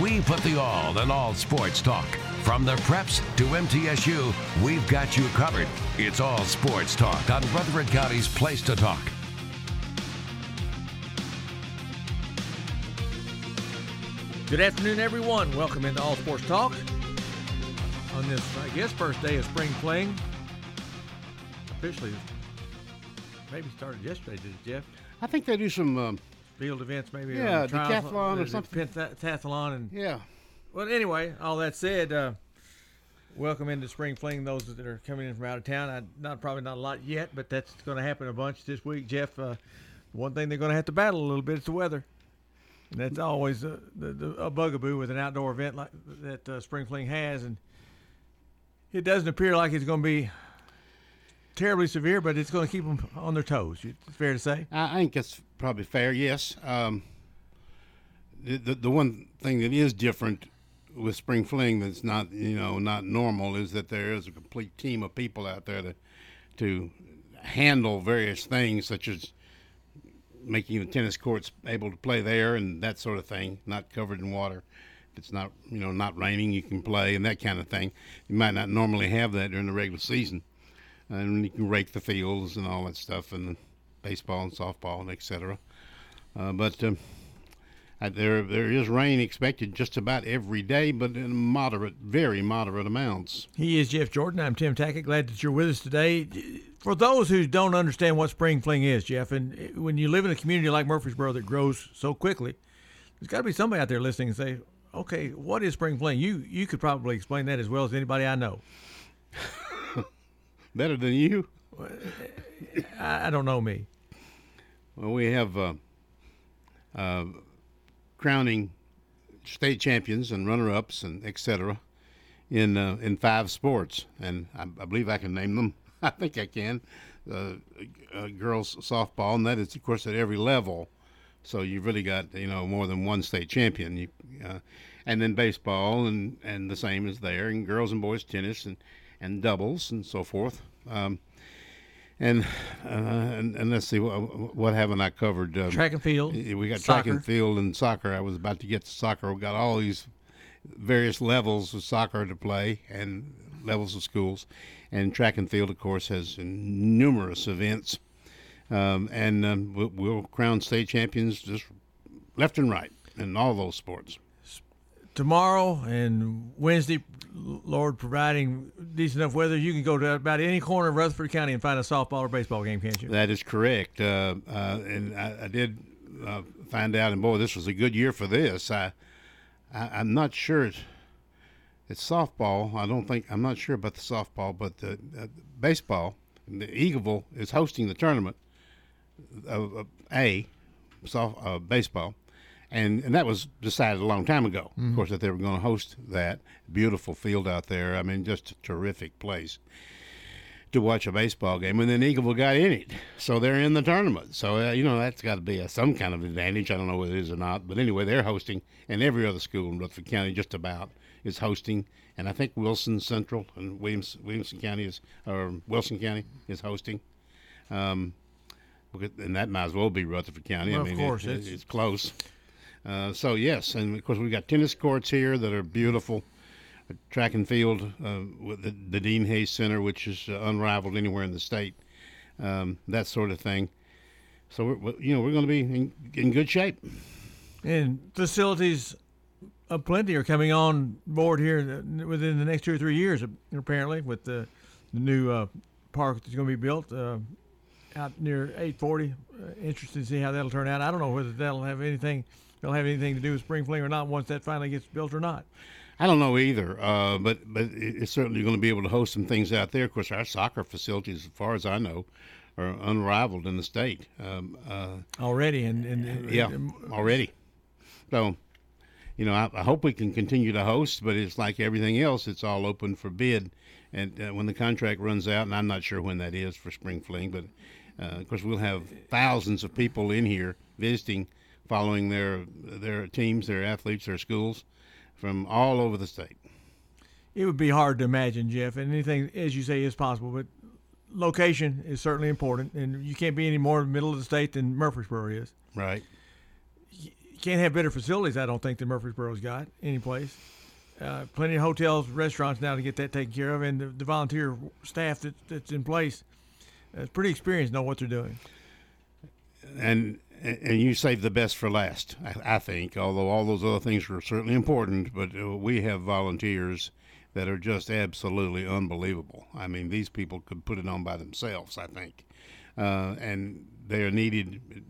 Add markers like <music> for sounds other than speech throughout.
We put the all in all sports talk. From the preps to MTSU, we've got you covered. It's all sports talk on Rutherford County's Place to Talk. Good afternoon, everyone. Welcome into All Sports Talk on this, I guess, first day of spring fling. Officially, maybe started yesterday, did it, Jeff? I think they do some. Um, Field events, maybe. Yeah, decathlon or something. Pentathlon, and yeah, well, anyway, all that said, uh, welcome into spring fling. Those that are coming in from out of town, I, not probably not a lot yet, but that's going to happen a bunch this week. Jeff, uh, one thing they're going to have to battle a little bit is the weather. And that's always uh, the, the, a bugaboo with an outdoor event like that uh, spring fling has, and it doesn't appear like it's going to be terribly severe, but it's going to keep them on their toes. It's fair to say. I think that's probably fair. Yes. Um, the, the the one thing that is different with spring fling that's not you know not normal is that there is a complete team of people out there to to handle various things such as making the tennis courts able to play there and that sort of thing, not covered in water. If it's not you know not raining, you can play and that kind of thing. You might not normally have that during the regular season, and you can rake the fields and all that stuff and baseball and softball and etc. Uh, but um, uh, there there is rain expected just about every day, but in moderate, very moderate amounts. He is Jeff Jordan. I'm Tim Tackett. Glad that you're with us today. For those who don't understand what spring fling is, Jeff, and when you live in a community like Murfreesboro that grows so quickly, there's got to be somebody out there listening and say, "Okay, what is spring fling?" You you could probably explain that as well as anybody I know. <laughs> Better than you. I don't know me. Well, we have uh, uh, crowning state champions and runner-ups and etc. in uh, in five sports, and I, I believe I can name them. <laughs> I think I can. Uh, uh, girls softball, and that is, of course, at every level. So you've really got you know more than one state champion. You, uh, and then baseball, and, and the same is there, and girls and boys tennis, and, and doubles, and so forth. Um, and, uh, and and let's see what, what haven't I covered? Um, Track and field. we got track and field and soccer. I was about to get to soccer. We got all these various levels of soccer to play and levels of schools, and track and field, of course, has numerous events, um, and um, we'll, we'll crown state champions just left and right in all those sports. Tomorrow and Wednesday, Lord providing decent enough weather, you can go to about any corner of Rutherford County and find a softball or baseball game, can't you? That is correct. Uh, uh, and I, I did uh, find out, and boy, this was a good year for this. I, I I'm not sure it's, it's softball. I don't think I'm not sure about the softball, but the uh, baseball. The Eagleville is hosting the tournament A, soft, uh, baseball, and and that was decided a long time ago. Of course, that they were going to host that beautiful field out there. I mean, just a terrific place to watch a baseball game, and then Eagleville got in it, so they're in the tournament. So uh, you know that's got to be a, some kind of advantage. I don't know whether it is or not, but anyway, they're hosting, and every other school in Rutherford County just about is hosting, and I think Wilson Central and Williams, Williamson County is or Wilson County is hosting. Um, and that might as well be Rutherford County. Well, I of mean, it- course, it- it's- it's close. Uh, so yes, and of course we've got tennis courts here that are beautiful. Track and field uh, with the, the Dean Hayes Center, which is uh, unrivaled anywhere in the state. Um, that sort of thing. So we're, we- you know we're going to be in, in good shape. And facilities plenty are coming on board here within the next two or three years, apparently, with the the new uh, park that's going to be built uh, out near 840. Uh, interested to see how that'll turn out. I don't know whether that'll have anything. They'll have anything to do with spring fling or not once that finally gets built or not. I don't know either, uh, but but it's certainly going to be able to host some things out there. Of course, our soccer facilities, as far as I know, are unrivaled in the state. Um, uh, already, and, and yeah, and, already. So, you know, I, I, hope we can continue to host, but it's like everything else; it's all open for bid. And uh, when the contract runs out, and I'm not sure when that is for spring fling, but uh, of course we'll have thousands of people in here visiting, following their their teams, their athletes, their schools, from all over the state. It would be hard to imagine, Jeff, and anything as you say is possible, but location is certainly important, and you can't be any more in the middle of the state than Murfreesboro is. Right. You can't have better facilities, I don't think, than Murfreesboro's got any place. Uh, plenty of hotels, restaurants now to get that taken care of, and the, the volunteer staff that, that's in place is pretty experienced, know what they're doing. And and you save the best for last, I, think. Although all those other things are certainly important, but uh, we have volunteers that are just absolutely unbelievable. I mean, these people could put it on by themselves, I think. Uh, and they are needed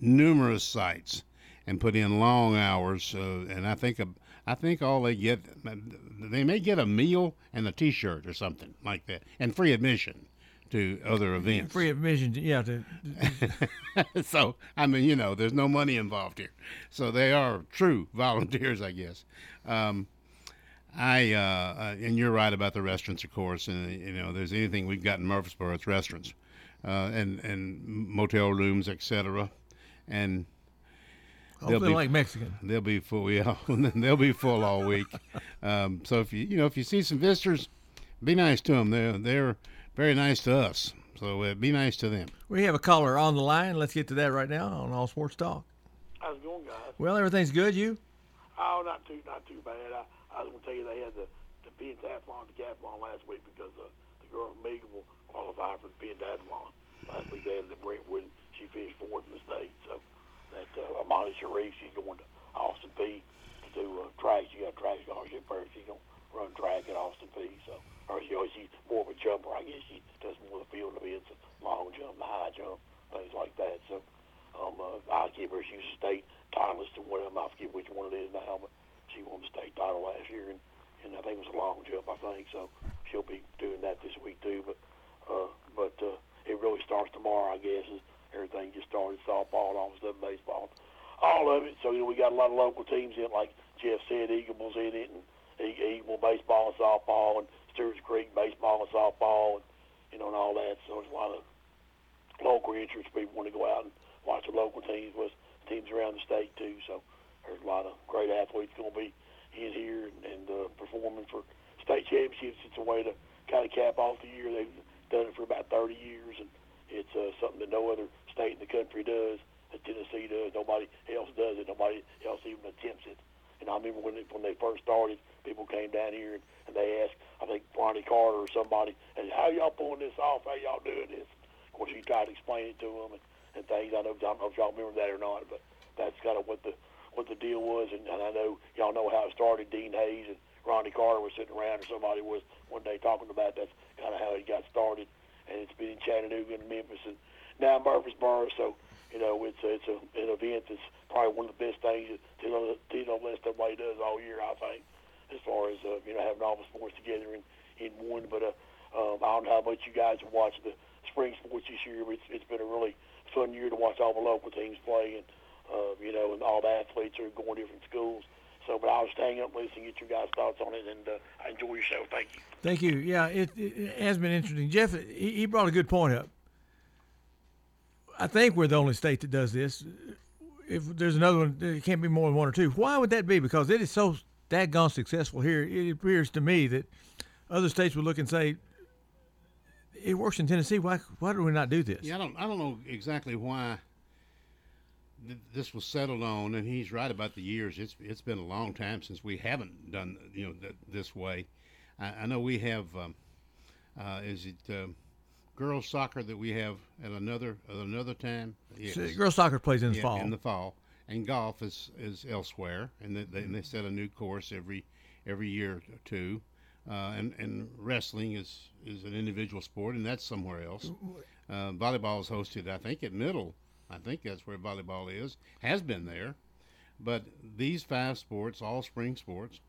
numerous sites and put in long hours. Uh, and I think I think all they get, they may get a meal and a T-shirt or something like that, and free admission to other events. Free admission, yeah. To, <laughs> so I mean, you know, there's no money involved here, so they are true <laughs> volunteers, I guess. Um, I uh, uh, and you're right about the restaurants, of course. And you know, there's anything we've got in Murfreesboro, it's restaurants, uh, and and motel rooms, etc. And they'll be like Mexican. They'll be full. <laughs> Yeah, they'll be full all week. Um, so if you you know if you see some visitors, be nice to them. They're they're very nice to us. So uh, be nice to them. We have a caller on the line. Let's get to that right now on All Sports Talk. How's it going, guys? Well, everything's good. You? Oh, not too not too bad. I, I was going to tell you they had the, the pentathlon, decathlon last week because uh, the girl from Eagleville qualified for the pentathlon. Last week they had the Brentwood. She finished fourth in the state. So that uh, Amani Sharif, she's going to Austin Peay to do uh, track. She got track scholarship first. She's going to run track at Austin Peay. So, or she, or she's more of a jumper. I guess she does more of the field events, long jump, high jump, things like that. So um, uh, I'll give her. She was a state titleist in one of them. I forget which one it is now, but she won the state title last year, and, and I think it was a long jump. I think so. She'll be doing that this week too. But uh, but uh, it really starts tomorrow, I guess. Is everything just started softball, all of a sudden baseball, all of it. So you know we got a lot of local teams in, like Jeff said, Eagles in it, and Eagle baseball and softball, and Stewart's Creek baseball and softball, and you know and all that. So there's a lot of local interest. People want to go out and watch the local teams with teams around the state too. So there's a lot of great athletes going to be in here and, and uh, performing for state championships. It's a way to kind of cap off the year. They've done it for about 30 years, and it's uh, something that no other state in the country does. That Tennessee does. Nobody else does it. Nobody else even attempts it. And I remember when they, when they first started, people came down here and, they asked, I think Ronnie Carter or somebody, and how y'all pulling this off? How y'all doing this? Of course, he tried to explain it to them and, and things. I know I don't know if y'all remember that or not, but that's kind of what the what the deal was, and, and I know y'all know how it started. Dean Hayes and Ronnie Carter was sitting around, or somebody was one day talking about that's kind of how it got started, and it's been in Chattanooga and Memphis and now Murfreesboro. So you know it's a, it's a, an event that's probably one of the best things that Lester does all year. I think as far as uh, you know having all the sports together in in one. But uh, um, I don't know how much you guys have watched the spring sports this year, but it's, it's been a really fun year to watch all the local teams play and uh, you know, and all the athletes are going to different schools. So, but I'll just hang up, listen, get your guys' thoughts on it, and uh, I enjoy your show. Thank you. Thank you. Yeah, it, it has been interesting. Jeff, he, he brought a good point up. I think we're the only state that does this. If there's another one, it can't be more than one or two. Why would that be? Because it is so daggone successful here. It appears to me that other states would look and say, "It works in Tennessee. Why? Why do we not do this?" Yeah, I don't. I don't know exactly why this was settled on, and he's right about the years. It's it's been a long time since we haven't done you know th- this way. I, I, know we have. Um, uh, is it um, girls soccer that we have at another at another time? Yes. So girls soccer plays in the yeah, fall. In the fall, and golf is is elsewhere, and they, they, and they set a new course every every year or two. uh, and and wrestling is is an individual sport, and that's somewhere else. Uh, volleyball is hosted, I think, at Middle. I think that's where volleyball is. Has been there, but these five sports, all spring sports,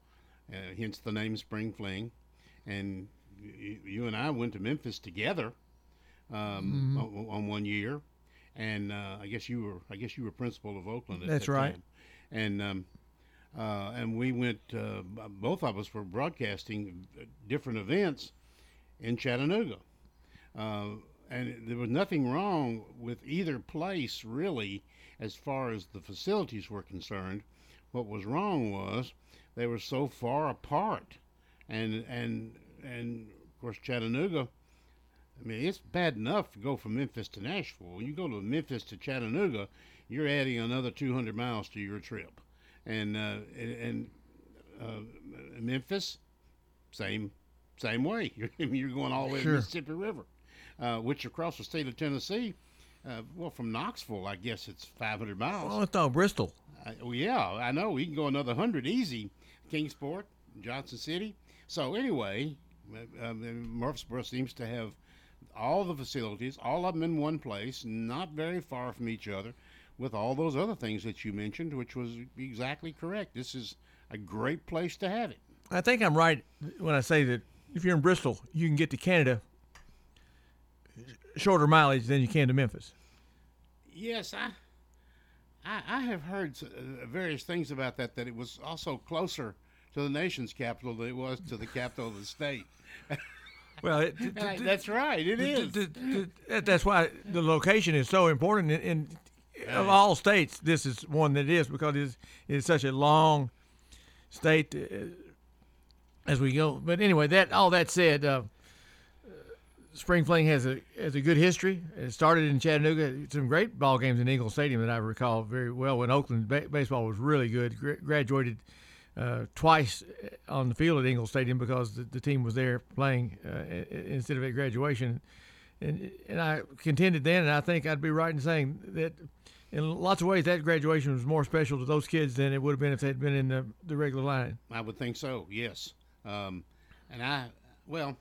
uh, hence the name Spring Fling, and you, you and I went to Memphis together um, on, on one year, and uh, I guess you were I guess you were principal of Oakland. At That's that right. time. And um, uh, and we went. Uh, both of us were broadcasting uh, different events in Chattanooga, uh, and there was nothing wrong with either place really, as far as the facilities were concerned. What was wrong was they were so far apart, and and and of course Chattanooga. I mean, it's bad enough to go from Memphis to Nashville. When you go to Memphis to Chattanooga, you're adding another 200 miles to your trip, and uh, and, uh, Memphis, same same way. <laughs> You're, you're going all the way to Mississippi River, uh, which across the state of Tennessee. Uh, well, from Knoxville, I guess it's 500 miles. Oh, I thought Bristol. Well, yeah, I know. We can go another hundred easy. Kingsport, Johnson City. So anyway, uh, um, Murfreesboro seems to have all the facilities, all of them in one place, not very far from each other, with all those other things that you mentioned, which was exactly correct. This is a great place to have it. I think I'm right when I say that if you're in Bristol, you can get to Canada shorter mileage than you can to Memphis. Yes, I, I, I have heard uh, various things about that. That it was also closer to the nation's capital than it was to the capital of the state. <laughs> Well, it, <laughs> Uh, That's right. It is. th- th- th- that- that's why the location is so important. In, in of all states, this is one that is because it's, it's such a long state uh, as we go. But anyway, that all that said, uh, Spring Fling has a has a good history. It started in Chattanooga. Some great ball games in Engel Stadium that I recall very well when Oakland ba- baseball was really good. Gra- graduated uh, twice on the field at Engel Stadium because the, the team was there playing uh, instead of at graduation. And, and I contended then, and I think I'd be right in saying that in lots of ways that graduation was more special to those kids than it would have been if they'd been in the, the regular line. I would think so. Yes, um, and I well,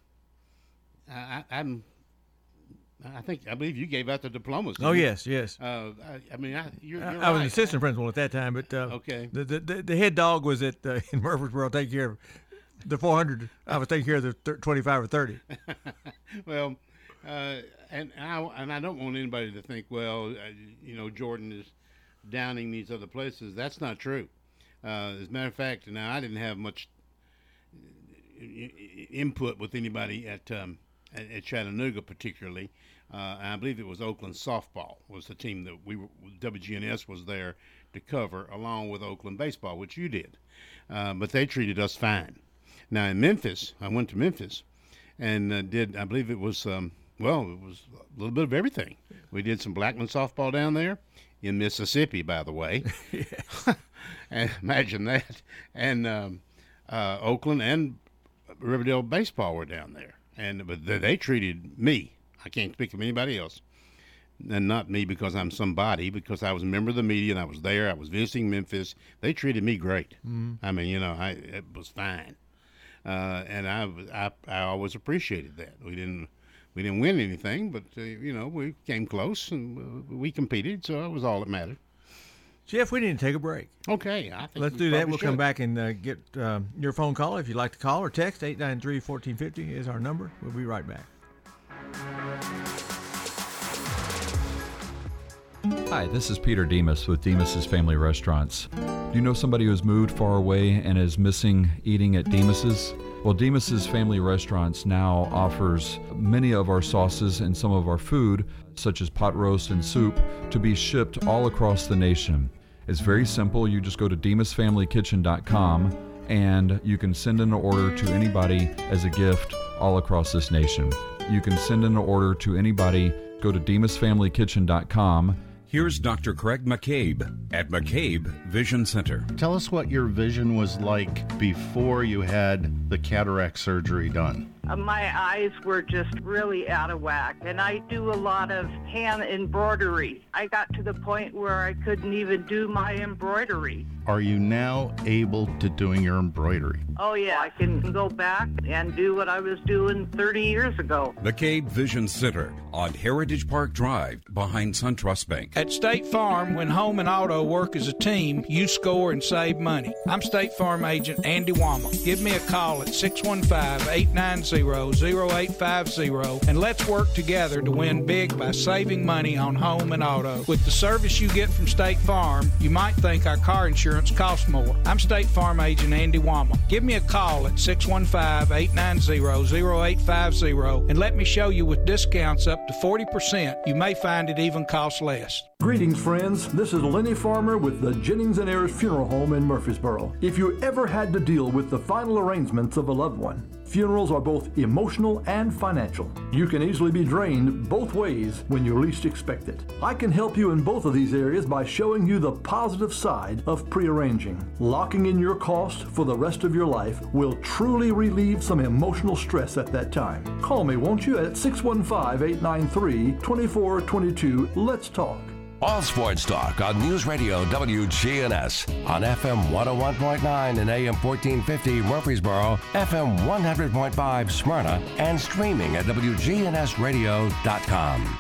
I, I'm. I think I believe you gave out the diplomas. Oh you? yes, yes. Uh, I, I mean, I, you're, you're I, I was an assistant principal at that time, but uh, Okay. The, the the head dog was at uh, <laughs> in Murfreesboro taking care of the 400. I was taking care of the thir- 25 or 30. <laughs> well, uh, and I and I don't want anybody to think, well, uh, you know, Jordan is downing these other places. That's not true. Uh, as a matter of fact, now I didn't have much i- input with anybody at um, at, at Chattanooga, particularly. Uh, I believe it was Oakland softball was the team that we were, WGNS was there to cover, along with Oakland baseball, which you did. Uh, but they treated us fine. Now in Memphis, I went to Memphis and uh, did I believe it was um, well it was a little bit of everything. We did some Blackman softball down there in Mississippi, by the way. <laughs> <laughs> imagine that. And um, uh, Oakland and Riverdale baseball were down there, and but they, they treated me. I can't speak of anybody else, and not me because I'm somebody. Because I was a member of the media and I was there. I was visiting Memphis. They treated me great. I mean, you know, I it was fine uh, and I, I I always appreciated that. We didn't we didn't win anything, but uh, you know we came close and uh, we competed, so it was all that mattered. Jeff, we need to take a break. Okay, I think Let's do that. We'll come back and uh, get um, your phone call if you'd like to call or text. 893 1450 is our number. We'll be right back. Hi, this is Peter Demos with Demos's Family Restaurants. Do you know somebody who's moved far away and is missing eating at Demos's? Well, Demos's Family Restaurants now offers many of our sauces and some of our food, such as pot roast and soup, to be shipped all across the nation. It's very simple. You just go to demosfamilykitchen.com and you can send an order to anybody as a gift all across this nation. You can send an order to anybody. Go to demosfamilykitchen.com Here's Dr. Craig McCabe at McCabe Vision Center. Tell us what your vision was like before you had the cataract surgery done. Uh, my eyes were just really out of whack, and I do a lot of hand embroidery. I got to the point where I couldn't even do my embroidery. Are you now able to doing your embroidery? Oh yeah, I can go back and do what I was doing 30 years ago. McCabe Vision Center on Heritage Park Drive behind SunTrust Bank. At State Farm, when home and auto work as a team, you score and save money. I'm State Farm agent Andy Womack. Give me a call at 615-890-0850 and let's work together to win big by saving money on home and auto. With the service you get from State Farm, you might think our car insurance costs more. I'm State Farm agent Andy Womack. Give me a call at 615-890-0850 and let me show you with discounts up to 40%. You may find it even costs less. Greetings, friends. This is Lenny Farmer with the Jennings and Ayers Funeral Home in Murfreesboro. If you ever had to deal with the final arrangements of a loved one, funerals are both emotional and financial. You can easily be drained both ways when you least expect it. I can help you in both of these areas by showing you the positive side of prearranging. Locking in your cost for the rest of your life will truly relieve some emotional stress at that time. Call me, won't you, at 615 893 2422. Let's talk. All sports talk on News Radio WGNS on FM 101.9 and AM 1450 Murfreesboro, FM 100.5 Smyrna, and streaming at WGNSradio.com.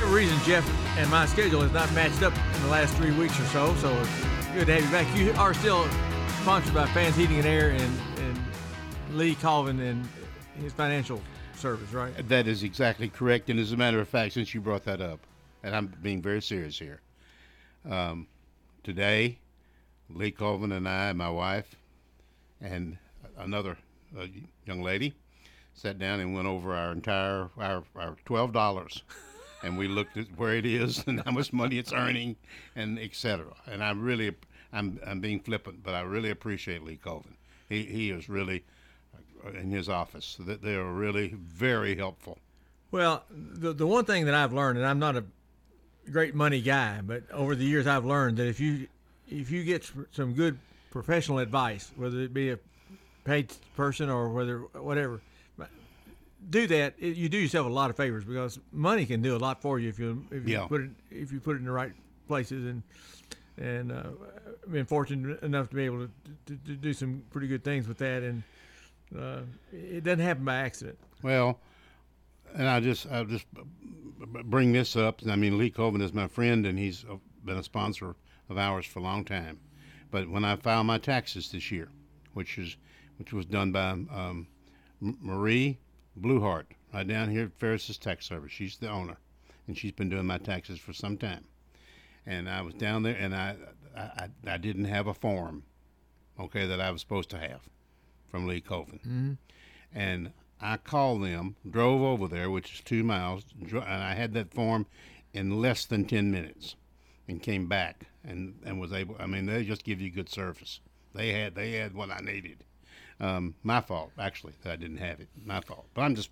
The reason Jeff and my schedule has not matched up in the last three weeks or so, so it's good to have you back. You are still sponsored by Fans Heating and Air and, and Lee Colvin and his financial service, right? That is exactly correct. And as a matter of fact, since you brought that up, and I'm being very serious here, um, today, Lee Colvin and I, my wife, and another uh, young lady, sat down and went over our entire our, our twelve dollars, <laughs> and we looked at where it is <laughs> and how much money it's earning, and etc. And I'm really, I'm I'm being flippant, but I really appreciate Lee Colvin. He he is really in his office. That they are really very helpful. Well, the the one thing that I've learned, and I'm not a great money guy, but over the years I've learned that if you if you get some good professional advice, whether it be a paid person or whether whatever, do that. You do yourself a lot of favors because money can do a lot for you if you if you Yeah. put it if you put it in the right places and and uh, I've been fortunate enough to be able to, to, to do some pretty good things with that and uh, it doesn't happen by accident. Well, and I just I just bring this up. I mean, Lee Colvin is my friend, and he's been a sponsor of ours for a long time. But when I filed my taxes this year, which is which was done by um, Marie Bluehart, right down here at Ferris's Tax Service. She's the owner, and she's been doing my taxes for some time. And I was down there, and I, I, I didn't have a form, okay, that I was supposed to have from Lee Colvin Mm-hmm. and I called them, drove over there, which is two miles, and I had that form in less than ten minutes, and came back and, and was able. I mean, they just give you good service. They had they had what I needed. Um, my fault, actually, that I didn't have it. My fault. But I'm just,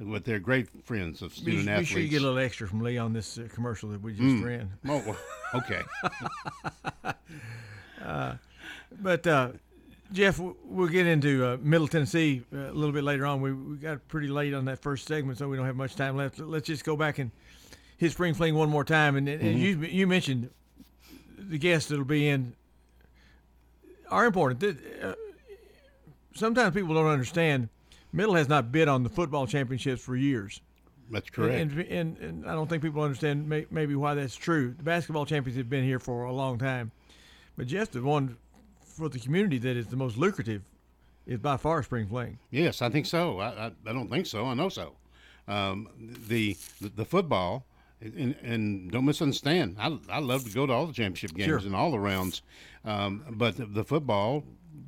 but they're great friends of Be, student be athletes. sure you get a little extra from Lee on this uh, commercial that we just Mm. ran. Oh, okay. <laughs> But uh, Jeff, we'll get into uh, Middle Tennessee uh, a little bit later on. We, we got pretty late on that first segment, so we don't have much time left. Let's just go back and hit spring fling one more time. And, and Mm-hmm. you you mentioned the guests that'll be in are important. Uh, sometimes people don't understand. Middle has not bid on the football championships for years. That's correct. And, and, and I don't think people understand may, maybe why that's true. The basketball champions have been here for a long time, but just the one for the community that is the most lucrative is by far spring fling. Yes, I think so. I, I, I don't think so. I know so. Um, the, the the football, and, and don't misunderstand. I, I love to go to all the championship games Sure. and all the rounds, um, but the, the football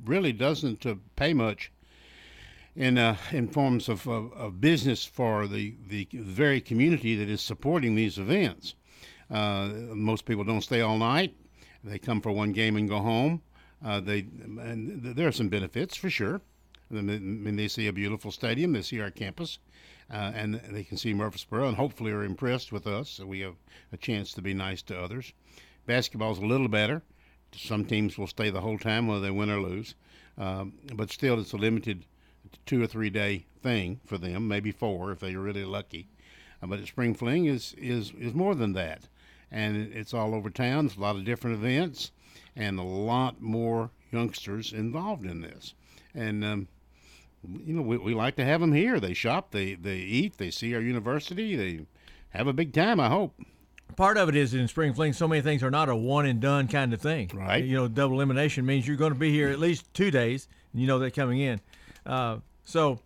really doesn't uh, pay much in uh, in forms of, of, of business for the, the very community that is supporting these events. Uh, most people don't stay all night; they come for one game and go home. Uh, they and th- there are some benefits for sure. I mean, they see a beautiful stadium, they see our campus, uh, and they can see Murfreesboro, and hopefully are impressed with us. So we have a chance to be nice to others. Basketball's a little better. Some teams will stay the whole time, whether they win or lose. Um, but still, it's a limited two or three day thing for them, maybe four if they're really lucky. Uh, but Spring Fling is, is, is more than that. And it's all over town. It's a lot of different events and a lot more youngsters involved in this. And, um, you know, we, we like to have them here. They shop, they, they eat, they see our university, they have a big time, I hope. Part of it is in spring fling, so many things are not a one and done kind of thing. Right. You know, double elimination means you're going to be here at least two days, and you know that coming in. Uh, so,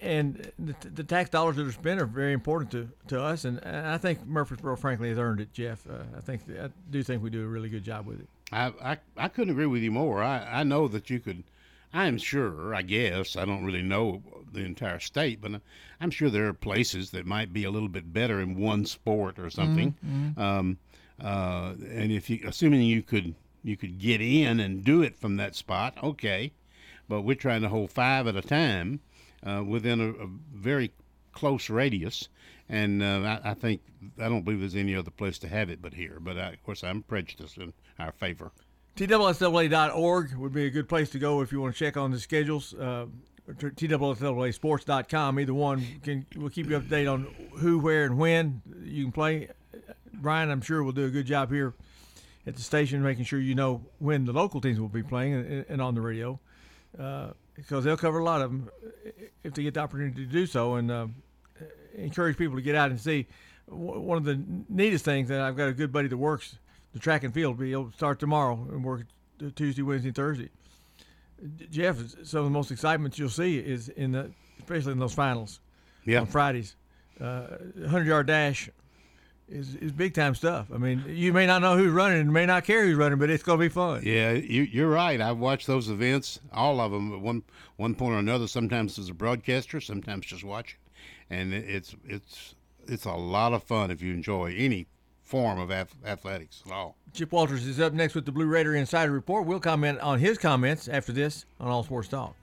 and the, the, tax dollars that are spent are very important to, to us, and, I think Murfreesboro, frankly, has earned it, Jeff. Uh, I think I do think we do a really good job with it. I, I, I couldn't agree with you more. I, I know that you could – I'm sure, I guess, I don't really know the entire state, but I'm sure there are places that might be a little bit better in one sport or something. Mm-hmm. Um, uh, and if you, assuming you could, you could get in and do it from that spot, okay. But we're trying to hold five at a time uh, within a, a, very close radius, and uh, I, I, think I don't believe there's any other place to have it but here. But I, of course, I'm prejudiced in our favor. TSSAA.org would be a good place to go if you want to check on the schedules. Uh, TSSAA Either one can will keep you up to date on who, where, and when you can play. Brian, I'm sure will do a good job here at the station, making sure you know when the local teams will be playing and, and on the radio, uh, because they'll cover a lot of them if they get the opportunity to do so, and uh, encourage people to get out and see. One of the neatest things that I've got a good buddy that works the track and field. Be able to start tomorrow and work Tuesday, Wednesday, Thursday. Jeff, some of the most excitement you'll see is in the, especially in those finals. Yeah. On Fridays, uh, hundred yard dash is is big time stuff. I mean, you may not know who's running, and may not care who's running, but it's going to be fun. Yeah, you, you're right. I've watched those events, all of them, at one one point or another. Sometimes as a broadcaster, sometimes just watching, and it's it's it's a lot of fun if you enjoy any form of athletics at all. Chip Walters is up next with the Blue Raider Insider Report. We'll comment on his comments after this on All Sports Talk.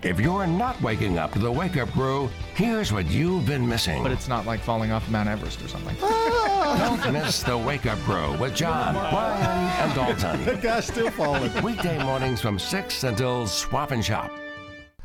If you're not waking up to the wake up crew, here's what you've been missing. But it's not like falling off Mount Everest or something. Ah. <laughs> Don't miss the wake up crew with John, Brian, and Dalton. <laughs> the guy's still falling. Weekday mornings from 6 until Swap and Shop.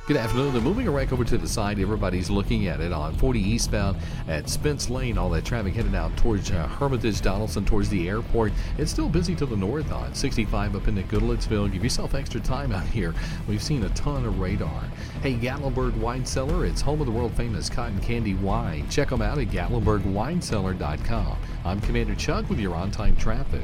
Good afternoon. They're moving right over to the side. Everybody's looking at it on 40 eastbound at Spence Lane. All that traffic headed out towards uh, Hermitage, Donaldson, towards the airport. It's still busy to the north on 65 up into Goodlettsville. Give yourself extra time out here. We've seen a ton of radar. Hey, Gatlinburg Wine Cellar. It's home of the world famous cotton candy wine. Check them out at GatlinburgWineCellar.com. I'm Commander Chuck with your on time traffic.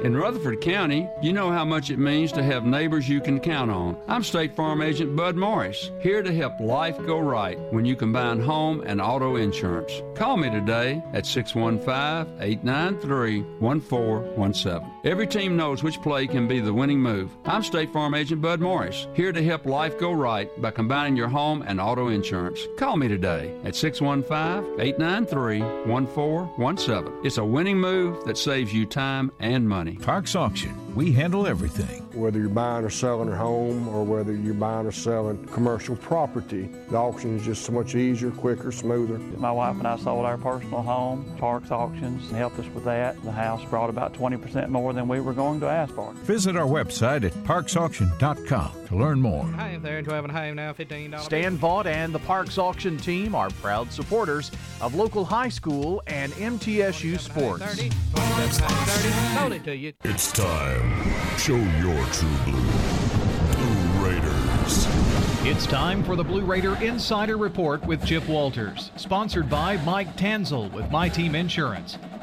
in Rutherford County, you know how much it means to have neighbors you can count on. I'm State Farm Agent Bud Morris, here to help life go right when you combine home and auto insurance. Call me today at 615 893 1417. Every team knows which play can be the winning move. I'm State Farm Agent Bud Morris, here to help life go right by combining your home and auto insurance. Call me today at 615 893 1417. It's a winning move that saves you time and money money. Parks Auction. We handle everything. Whether you're buying or selling a home or whether you're buying or selling commercial property, the auction is just so much easier, quicker, smoother. My wife and I sold our personal home. Parks Auctions helped us with that. The house brought about 20% more than we were going to ask for. Visit our website at parksauction.com to learn more. Hi there, 12 and a home now, $15. Stan Vaught and the Parks Auction team are proud supporters of local high school and MTSU sports. 30, 30, to you. It's time. Show your true blue. Blue Raiders. It's time for the Blue Raider Insider Report with Chip Walters, sponsored by Mike Tanzel with My Team Insurance,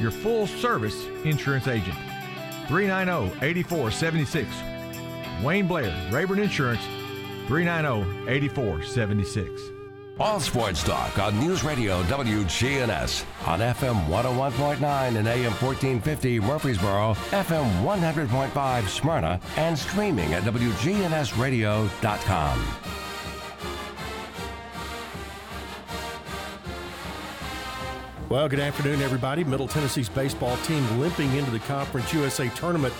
your full service insurance agent. 390 8476. Wayne Blair, Rayburn Insurance, 390 8476. All sports talk on News Radio WGNS on FM 101.9 and AM 1450 Murfreesboro, FM 100.5 Smyrna, and streaming at WGNSradio.com. Well, good afternoon, everybody. Middle Tennessee's baseball team limping into the Conference USA tournament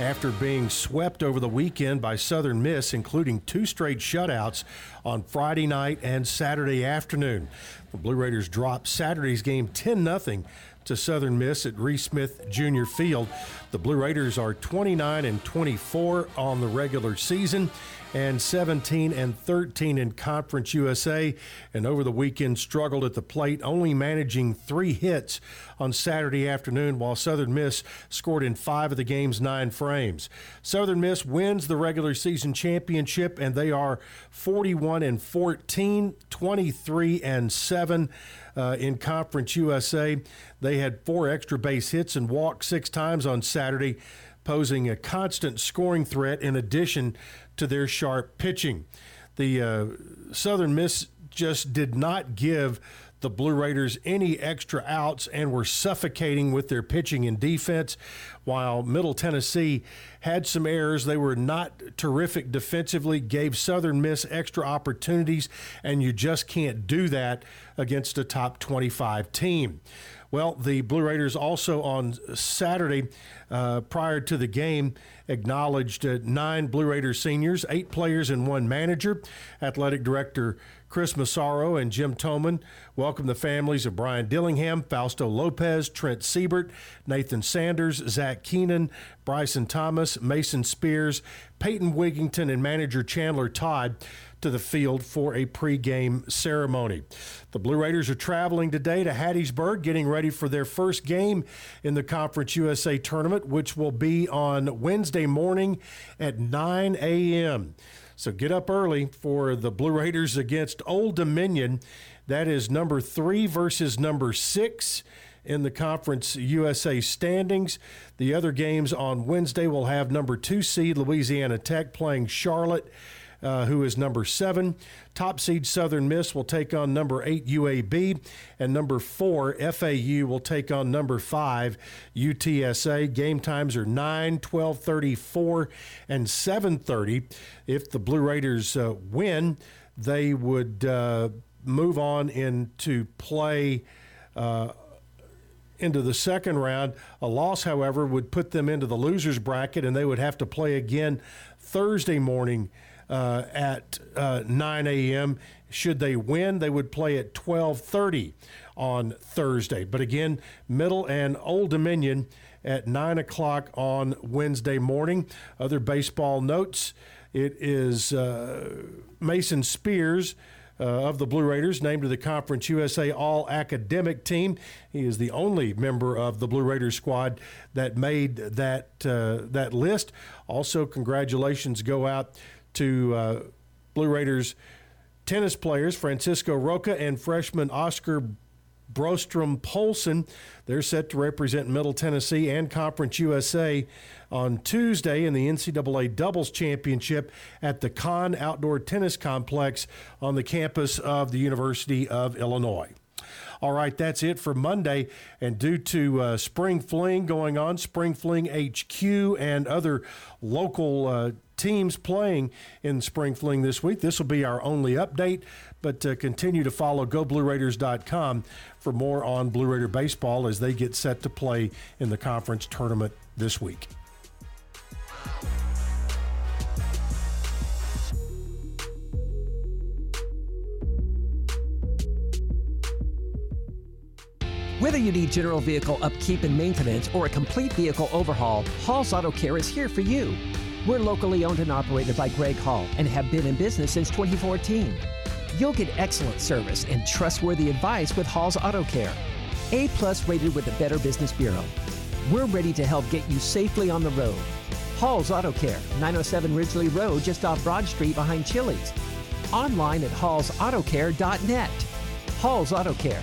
after being swept over the weekend by Southern Miss, including two straight shutouts on Friday night and Saturday afternoon. The Blue Raiders dropped Saturday's game 10 0 to Southern Miss at Reese Smith Jr. Field. The Blue Raiders are 29 and 24 on the regular season and 17 and 13 in Conference USA. And over the weekend, struggled at the plate, only managing three hits on Saturday afternoon, while Southern Miss scored in five of the game's nine frames. Southern Miss wins the regular season championship, and they are 41 and 14, 23 and 7. Uh, in Conference USA. They had four extra base hits and walked six times on Saturday, posing a constant scoring threat in addition to their sharp pitching. The uh, Southern Miss just did not give the Blue Raiders any extra outs and were suffocating with their pitching and defense. While Middle Tennessee had some errors, they were not terrific defensively, gave Southern Miss extra opportunities, and you just can't do that against a top 25 team. Well, the Blue Raiders also on Saturday, uh, prior to the game, acknowledged uh, nine Blue Raiders seniors, eight players, and one manager. Athletic Director Chris Massaro and Jim Toman welcome the families of Brian Dillingham, Fausto Lopez, Trent Siebert, Nathan Sanders, Zach Keenan, Bryson Thomas, Mason Spears, Peyton Wigington, and manager Chandler Todd to the field for a pregame ceremony. The Blue Raiders are traveling today to Hattiesburg, getting ready for their first game in the Conference USA tournament, which will be on Wednesday morning at 9 a.m. So get up early for the Blue Raiders against Old Dominion. That is number three versus number six in the Conference USA standings. The other games on Wednesday will have number two seed Louisiana Tech playing Charlotte. Uh, who is number seven. Top seed Southern Miss will take on number eight UAB, and number four FAU will take on number five UTSA. Game times are 9, 12, 34, and 7:30. If the Blue Raiders uh, win, they would uh, move on into play. Uh, into the second round. A loss, however, would put them into the losers bracket, and they would have to play again Thursday morning uh, at uh, 9 a.m. Should they win, they would play at 12:30 on Thursday. But again, Middle and Old Dominion at 9 o'clock on Wednesday morning. Other baseball notes: It is uh, Mason Spears. Uh, of the Blue Raiders, named to the Conference USA All Academic Team. He is the only member of the Blue Raiders squad that made that uh, that list. Also, congratulations go out to uh, Blue Raiders tennis players Francisco Roca and freshman Oscar Brostrom Poulsen. They're set to represent Middle Tennessee and Conference USA on Tuesday in the NCAA Doubles Championship at the Khan Outdoor Tennis Complex on the campus of the University of Illinois. All right, that's it for Monday. And due to uh, Spring Fling going on, Spring Fling HQ and other local uh, teams playing in Spring Fling this week, this will be our only update. But uh, continue to follow GoBlueRaiders.com for more on Blue Raider baseball as they get set to play in the conference tournament this week. Whether you need general vehicle upkeep and maintenance or a complete vehicle overhaul, Hall's Auto Care is here for you. We're locally owned and operated by Greg Hall and have been in business since 2014. You'll get excellent service and trustworthy advice with Hall's Auto Care. A plus rated with the Better Business Bureau. We're ready to help get you safely on the road. Hall's Auto Care, 907 Ridgely Road, just off Broad Street behind Chili's. Online at hallsautocare.net. Hall's Auto Care.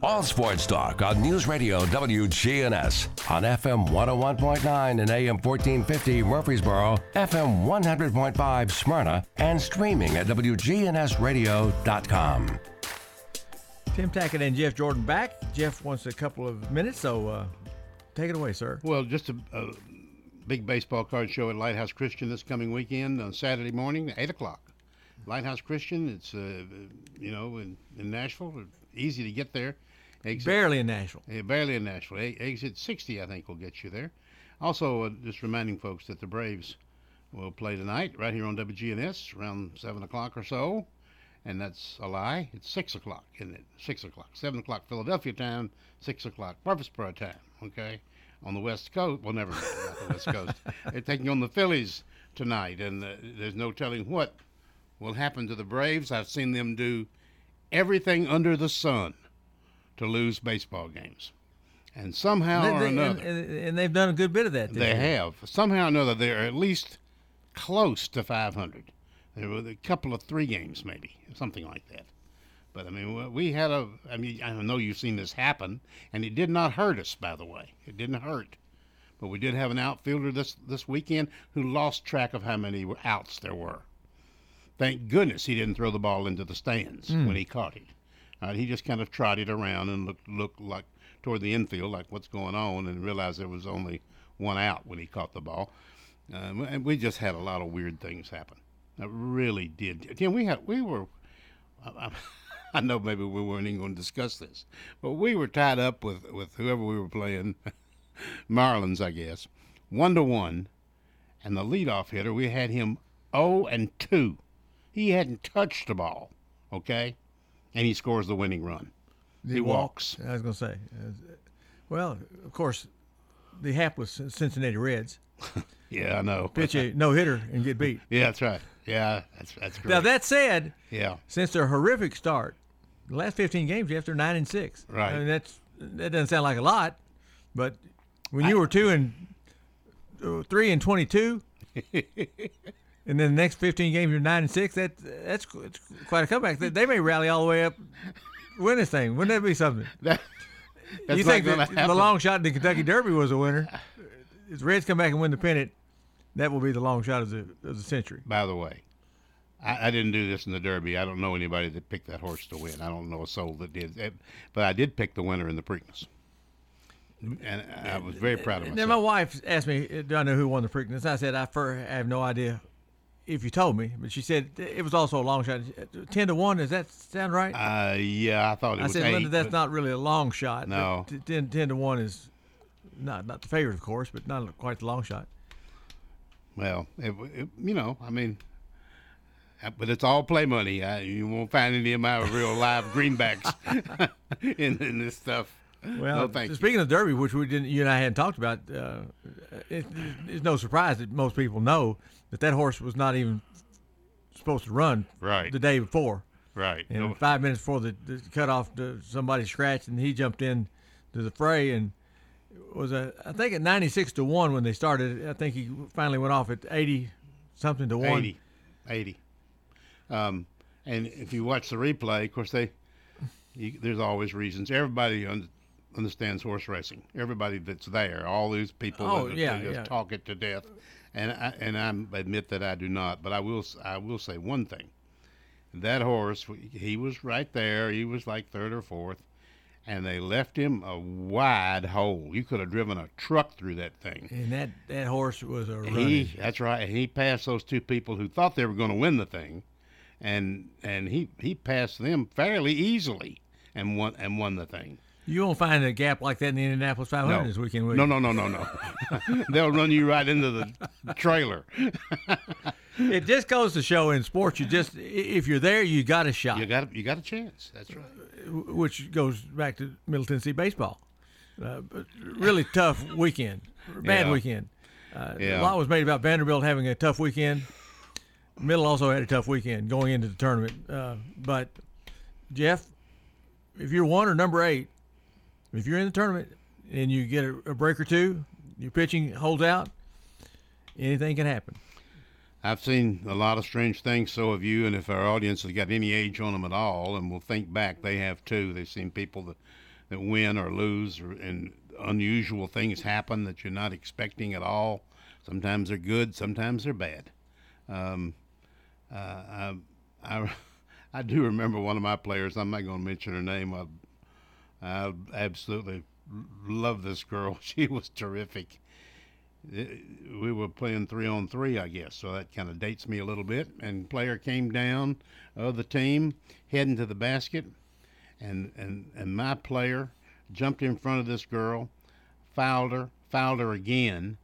All sports talk on News Radio WGNS on FM 101.9 and AM 1450 Murfreesboro, FM 100.5 Smyrna, and streaming at WGNSradio.com. Tim Tackett and Jeff Jordan back. Jeff wants a couple of minutes, so uh, take it away, sir. Well, just a, a big baseball card show at Lighthouse Christian this coming weekend on Saturday morning, 8 o'clock. Lighthouse Christian, it's, uh, you know, in, in Nashville, easy to get there. Exit, barely in Nashville. Yeah, barely in Nashville. Exit 60, I think, will get you there. Also, uh, just reminding folks that the Braves will play tonight right here on WGNS around 7 o'clock or so. And that's a lie. It's 6 o'clock, isn't it? 6 o'clock. 7 o'clock Philadelphia time, 6 o'clock Murfreesboro time, okay? On the West Coast. Well, never mind, not the West Coast. <laughs> They're taking on the Phillies tonight, and uh, there's no telling what will happen to the Braves. I've seen them do everything under the sun to lose baseball games. And somehow they, or another. And, and, they've done a good bit of that. They have. Somehow or another, they're at least close to 500. There were a couple of three games, maybe, something like that. But I mean, we had a. I mean, I know you've seen this happen, and it did not hurt us, by the way. It didn't hurt. But we did have an outfielder this this weekend who lost track of how many outs there were. Thank goodness he didn't throw the ball into the stands mm. when he caught it. Uh, he just kind of trotted around and looked looked like toward the infield, like what's going on, and realized there was only one out when he caught the ball. Uh, and we just had a lot of weird things happen. It really did. Tim, we had we were. I, I <laughs> know maybe we weren't even going to discuss this, but we were tied up with with whoever we were playing, <laughs> Marlins, I guess, one to one, and the leadoff hitter we had him zero and two. He hadn't touched the ball, okay, and he scores the winning run. He, he walks. walks. I was going to say. uh, Well, of course, the hap was Cincinnati Reds. <laughs> yeah, I know. Pitch a no hitter and get beat. <laughs> Yeah, that's right. Yeah, that's that's great. Now that said, yeah, since their horrific start, the last 15 games after nine and six. Right. I mean, that's that doesn't sound like a lot, but when you I, were two and uh, three and 22. <laughs> And then the next 15 games, you're nine and six. That that's, that's quite a comeback. They, they, may rally all the way up, win this thing. Wouldn't that be something? <laughs> That, you think that the long shot in the Kentucky Derby was a winner? If the Reds come back and win the pennant, that will be the long shot of the of the century. By the way, I, I, didn't do this in the Derby. I don't know anybody that picked that horse to win. I don't know a soul that did. But I did pick the winner in the Preakness. And I was very proud of myself. Then my wife asked me, "Do I know who won the Preakness?" I said, "I, for, I have no idea." If you told me, but she said it was also a long shot. Ten to one, does that sound right? Uh, yeah, I thought it I was. I said, eight, Linda, that's not really a long shot. No, 10, 10 to one is not not the favorite, of course, but not quite the long shot. Well, it, it, you know, I mean, uh, but it's all play money. I, you won't find any of my real live <laughs> greenbacks <laughs> in, in this stuff. Well, no, speaking you. of Derby, which we didn't, you and I hadn't talked about, uh, it, it's no surprise that most people know that that horse was not even supposed to run right the day before. Right. And no. five minutes before the, the cutoff, the, somebody scratched and he jumped in to the fray and was a I think at ninety six to one when they started. I think he finally went off at eighty something to one. 80. 80. Um, and if you watch the replay, of course they you, there's always reasons. Everybody un, understands horse racing. Everybody that's there, all these people oh, that, yeah, that just yeah. talk it to death. And I, and I admit that I do not, but I will I will say one thing. That horse, he was right there. He was like third or fourth, and they left him a wide hole. You could have driven a truck through that thing. And that, that horse was a running. He, that's right. He passed those two people who thought they were going to win the thing, and and he he passed them fairly easily and won and won the thing. You won't find a gap like that in the Indianapolis 500 No. this weekend. will No, you? no, no, no, no. no. <laughs> They'll run you right into the trailer. <laughs> it just goes to show in sports, you just if you're there, you got a shot. You got you got a chance. That's right. Which goes back to Middle Tennessee baseball. Uh, but really tough <laughs> weekend, bad Yeah. weekend. Uh, Yeah. A lot was made about Vanderbilt having a tough weekend. Middle also had a tough weekend going into the tournament. Uh, but Jeff, if you're one or number eight, if you're in the tournament and you get a, a break or two, your pitching holds out, anything can happen. I've seen a lot of strange things. So have you. And if our audience has got any age on them at all, and will think back, they have too. They've seen people that, that win or lose, or, and unusual things happen that you're not expecting at all. Sometimes they're good, sometimes they're bad. Um, uh, I, I, <laughs> I do remember one of my players. I'm not going to mention her name. I, I absolutely love this girl. <laughs> She was terrific. We were playing three on three, I guess, so that kind of dates me a little bit. And player came down of the team, heading to the basket, and and and my player jumped in front of this girl, fouled her, fouled her again,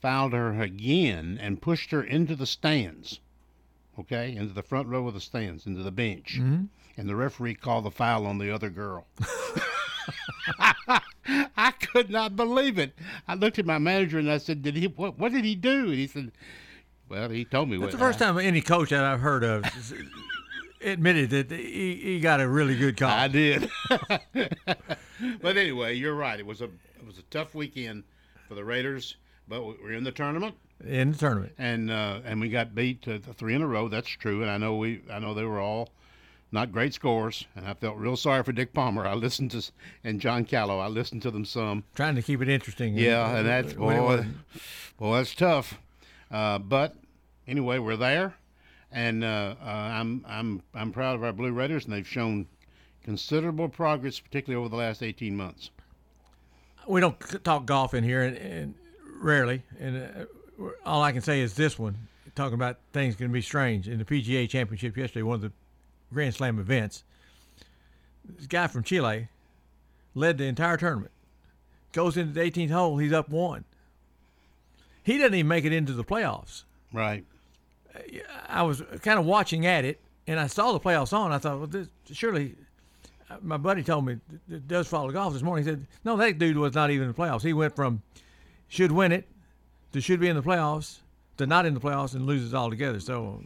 fouled her again, and pushed her into the stands. Okay, into the front row of the stands, into the bench. Mhm. And the referee called the foul on the other girl. <laughs> <laughs> I could not believe it. I looked at my manager and I said, "Did he? What, what did he do?" And he said, "Well, he told me That's what." the first time any coach that I've heard of admitted that he, he got a really good call. I did. <laughs> but anyway, you're right. It was a it was a tough weekend for the Raiders, but we- we're in the tournament. in the tournament. and uh, and we got beat uh, three in a row. That's true, and I know we I know they were all not great scores, and I felt real sorry for Dick Palmer. I listened to and John Callow. I listened to them some. Trying to keep it interesting. Yeah, and that's when it boy, boy, that's tough. Uh, but anyway, we're there, and uh, uh, I'm I'm I'm proud of our Blue Raiders, and they've shown considerable progress, particularly over the last 18 months. we don't talk golf in here, and, and rarely. And uh, all I can say is this one, talking about things going to be strange in the PGA Championship yesterday, one of the Grand Slam events. This guy from Chile led the entire tournament. Goes into the 18th hole, he's up one. He doesn't even make it into the playoffs. Right. I was kind of watching at it, and I saw the playoffs on. I thought, well, this, surely. uh, My buddy told me it does follow golf this morning. He said, "No, that dude was not even in the playoffs. He went from should win it to should be in the playoffs to not in the playoffs and loses altogether." So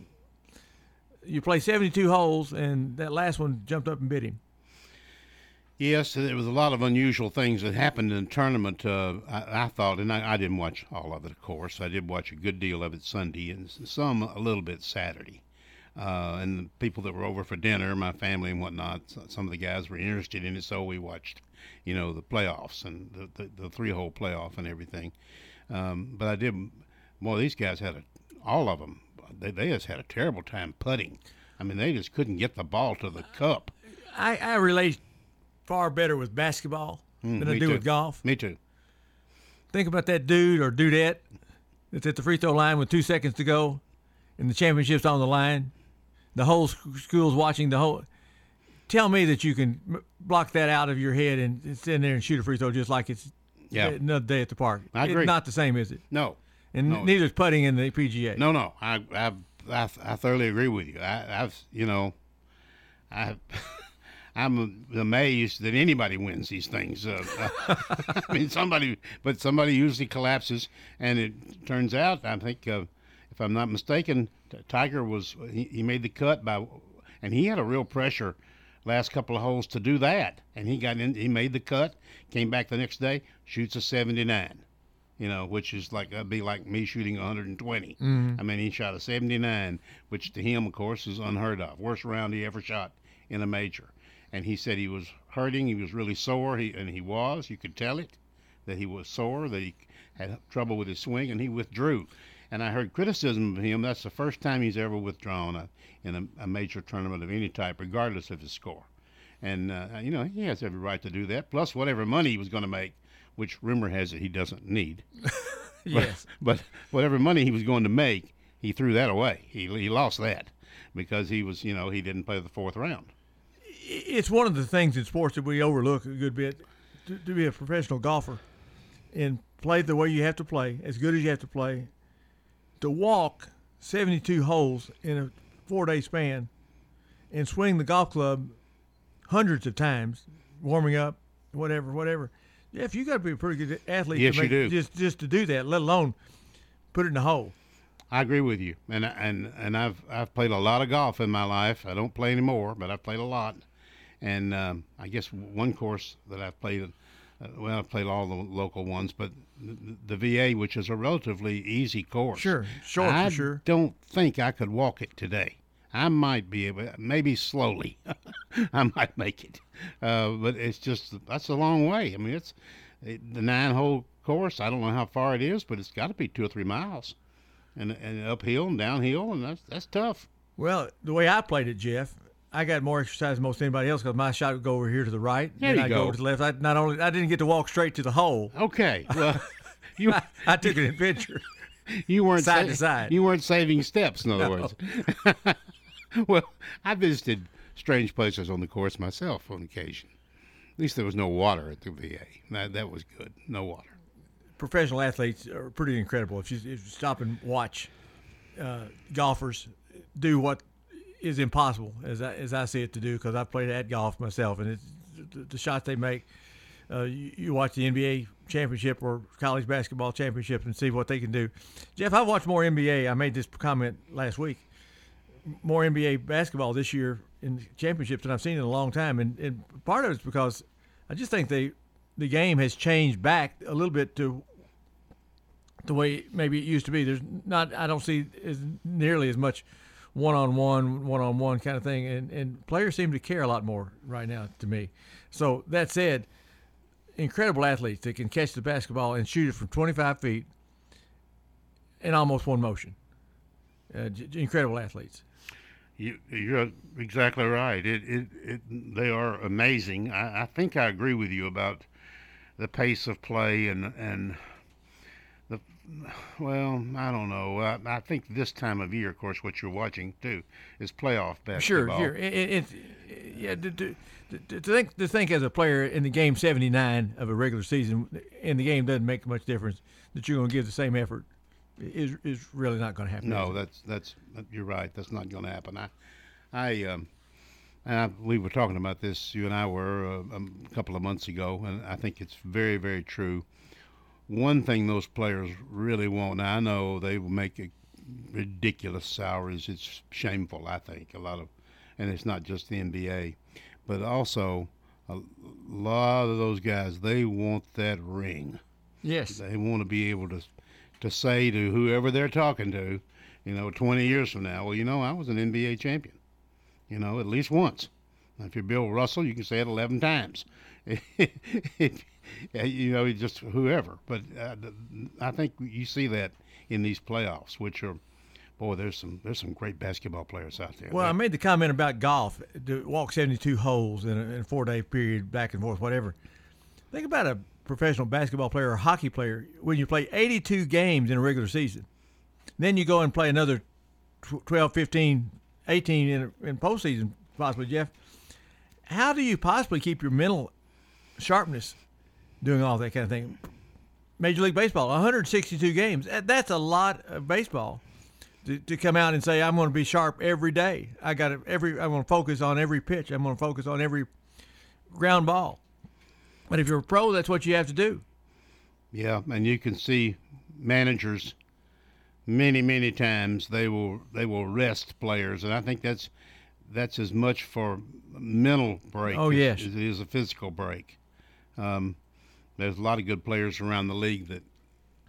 you play 72 holes, and that last one jumped up and bit him. Yes, there was a lot of unusual things that happened in the tournament. Uh, I, I thought, and I, I didn't watch all of it, of course. I did watch a good deal of it Sunday, and some a little bit Saturday. Uh, and the people that were over for dinner, my family and whatnot, some of the guys were interested in it, so we watched, you know, the playoffs and the the, the three hole playoff and everything. Um, but I did. Boy, these guys had a, all of them. They they just had a terrible time putting. I mean, they just couldn't get the ball to the cup. I, I relate far better with basketball Mm, than I do too. with golf. Me too. Think about that dude or dudette that's at the free throw line with two seconds to go, and the championship's on the line. The whole school's watching the whole. Tell me that you can block that out of your head and sit in there and shoot a free throw just like it's Yeah. another day at the park. I It's not the same, is it? No. And No. neither is putting in the PGA. No, no, I, I, I, I thoroughly agree with you. I, I've, you know, I, <laughs> I'm amazed that anybody wins these things. Uh, <laughs> I mean, somebody, but somebody usually collapses, and it turns out, I think, uh, if I'm not mistaken, Tiger was he, he made the cut by, and he had a real pressure last couple of holes to do that, and he got in, he made the cut, came back the next day, shoots a 79 you know, which is like that'd be like me shooting 120. Mhm. I mean, he shot a 79, which to him, of course, is unheard of. Worst round he ever shot in a major. And he said he was hurting. He was really sore. He and he was. You could tell it that he was sore. That he had trouble with his swing, and he withdrew. And I heard criticism of him. That's the first time he's ever withdrawn a, in a, a major tournament of any type, regardless of his score. And uh, you know he has every right to do that. Plus, whatever money he was going to make, which rumor has it he doesn't need. <laughs> Yes. But, but whatever money he was going to make, he threw that away. He he lost that because he was you know he didn't play the fourth round. It's one of the things in sports that we overlook a good bit. to, to be a professional golfer and play the way you have to play, as good as you have to play, to walk 72 holes in a four day span and swing the golf club hundreds of times, warming up, whatever, whatever. Jeff, you got to be a pretty good athlete. Yes, to you do. Just just to do that, let alone put it in the hole. I agree with you, and and and I've I've played a lot of golf in my life. I don't play anymore, but I've played a lot, and um, I guess one course that I've played, uh, well, I've played all the local ones, but the, the VA, which is a relatively easy course, Sure, short for I sure. don't think I could walk it today. I might be able, maybe slowly, <laughs> I might make it, uh, but it's just that's a long way. I mean, it's it, the nine-hole course. I don't know how far it is, but it's got to be two or three miles and and uphill and downhill, and that's that's tough. Well, the way I played it, Jeff, I got more exercise than most anybody else because my shot would go over here to the right, There then I go. over to the left. I not only I didn't get to walk straight to the hole. Okay, well, <laughs> you I, I took an adventure. <laughs> You weren't Side sa- to side. You weren't saving steps, in other No. words. <laughs> well, I visited strange places on the course myself on occasion. At least there was no water at the VA. That that was good. No water. Professional athletes are pretty incredible. If you, if you stop and watch uh, golfers do what is impossible, as I, as I see it to do, because I've played at golf myself, and the, the shots they make. Uh, you, you watch the NBA championship or college basketball championship and see what they can do. Jeff, I've watched more NBA. I made this comment last week. More NBA basketball this year in championships than I've seen in a long time, and, and part of it's because I just think they the game has changed back a little bit to the way maybe it used to be. There's not I don't see as nearly as much one on one, one on one kind of thing, and and players seem to care a lot more right now to me. So that said, incredible athletes that can catch the basketball and shoot it from 25 feet in almost one motion. Uh, incredible athletes. You, you're exactly right. It, it, it, they are amazing. I, I think I agree with you about the pace of play and and the. Well, I don't know. I, I think this time of year, of course, what you're watching too is playoff Sure, basketball. sure. It, it, it, yeah, to, to, to think to think as a player in the game 79 of a regular season, in the game doesn't make much difference that you're going to give the same effort is is really not going to happen. No, that's that's you're right. That's not going to happen. I, I, um, and I, we were talking about this. You and I were uh, um, a couple of months ago, and I think it's very, very true. One thing those players really want. Now I know they will make a ridiculous salaries. It's shameful. I think a lot of, and it's not just the NBA, but also a lot of those guys. They want that ring. Yes. They want to be able to to say to whoever they're talking to, you know, 20 years from now, well, you know, I was an NBA champion, you know, at least once. Now, if you're Bill Russell, you can say it 11 times. <laughs> You know, just whoever. But uh, I think you see that in these playoffs, which are, boy, there's some there's some great basketball players out there. Well, I made the comment about golf to walk 72 holes in a, in a four day period, back and forth, whatever. Think about a professional basketball player or hockey player when you play 82 games in a regular season. Then you go and play another 12, 15, 18 in, in postseason, possibly, Jeff. How do you possibly keep your mental sharpness doing all that kind of thing? Major League Baseball, 162 games. That's a lot of baseball to, to come out and say I'm going to be sharp every day. I got every. I'm going to focus on every pitch. I'm going to focus on every ground ball. But if you're a pro, that's what you have to do. Yeah, and you can see managers many many times they will they will rest players, and I think that's that's as much for mental break Oh, as, yes. as it is a physical break. Um, there's a lot of good players around the league that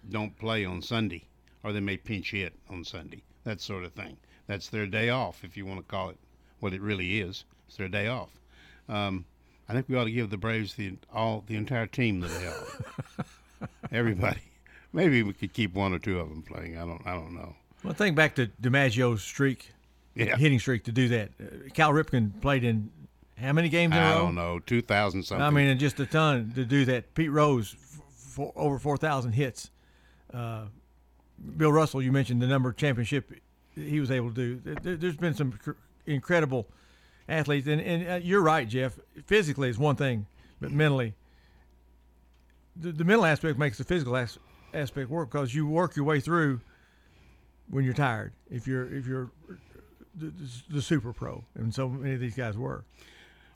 don't play on Sunday, or they may pinch hit on Sunday, that sort of thing. That's their day off, if you want to call it what it really is. It's their day off. Um, I think we ought to give the Braves the all the entire team the off. <laughs> Everybody. Maybe we could keep one or two of them playing. I don't. I don't know. Well, think back to DiMaggio's streak, Yeah. hitting streak to do that. Uh, Cal Ripken played in how many games in a I row? don't know. Two thousand something. I mean, just a ton to do that. Pete Rose, f- for, over 4,000 hits. Uh, Bill Russell, you mentioned the number of championship he was able to do. There, there's been some cr- incredible athletes, and, and uh, you're right, Jeff. Physically is one thing, but mentally, the, the mental aspect makes the physical as, aspect work because you work your way through when you're tired. If you're if you're the, the super pro, and so many of these guys were.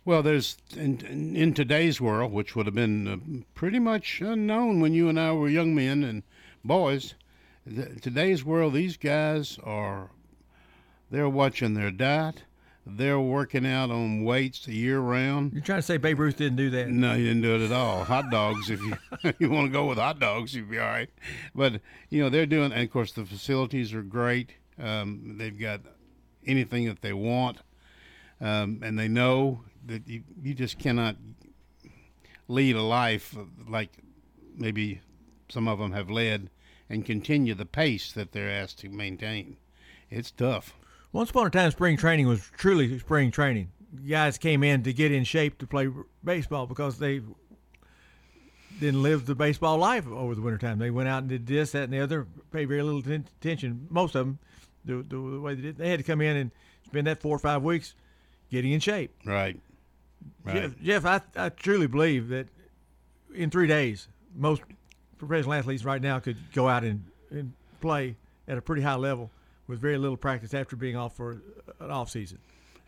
Well, there's in, in, today's world, which would have been uh, pretty much unknown when you and I were young men and boys. Th- today's world, these guys are they're watching their diet. They're working out on weights year round. You're trying to say Babe Ruth didn't do that? No, he didn't do it at all. Hot dogs, if you <laughs> you want to go with hot dogs, you'd be all right. But you know they're doing, and of course the facilities are great. Um, they've got anything that they want, um, and they know that you, you just cannot lead a life like maybe some of them have led and continue the pace that they're asked to maintain. It's tough. Once upon a time, spring training was truly spring training. Guys came in to get in shape to play baseball because they didn't live the baseball life over the wintertime. They went out and did this, that, and the other, paid very little attention. Most of them, the, the, the way they did, they had to come in and spend that four or five weeks getting in shape. Right. Right. Jeff, Jeff I, I truly believe that in three days, most professional athletes right now could go out and, and play at a pretty high level with very little practice after being off for an off season.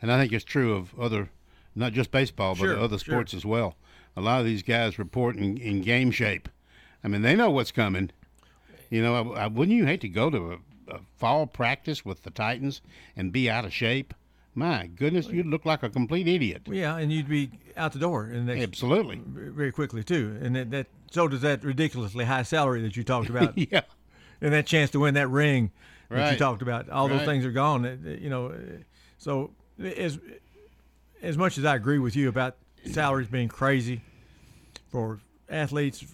And I think it's true of other, not just baseball, but Sure, other sure. sports as well. A lot of these guys report in, in game shape. I mean, they know what's coming. You know, I, I, wouldn't you hate to go to a, a fall practice with the Titans and be out of shape? My goodness, you'd look like a complete idiot. Yeah, and you'd be out the door in the next, Absolutely. very quickly too. And that, that so does that ridiculously high salary that you talked about. <laughs> yeah. And that chance to win that ring that you talked about. All those things are gone. You know, so as as much as I agree with you about salaries being crazy for athletes,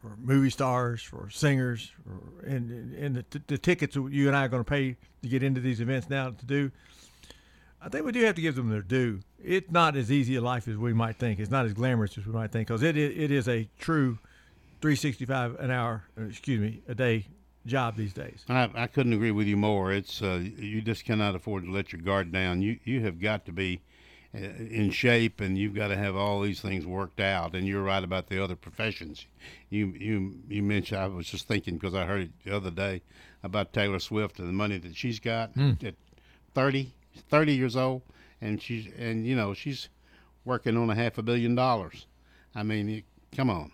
for movie stars, for singers, for, and and the, the tickets that you and I are going to pay to get into these events now to do. I think we do have to give them their due. It's not as easy a life as we might think. It's not as glamorous as we might think because it, it, it is a true 365 an hour, uh, excuse me, a day job these days. I, I couldn't agree with you more. It's uh, you just cannot afford to let your guard down. You you have got to be uh, in shape, and you've got to have all these things worked out. And you're right about the other professions. You you you mentioned. I was just thinking because I heard it the other day about Taylor Swift and the money that she's got Hmm. at 30, 30 years old, and she's and you know she's working on a half a billion dollars. I mean, come on.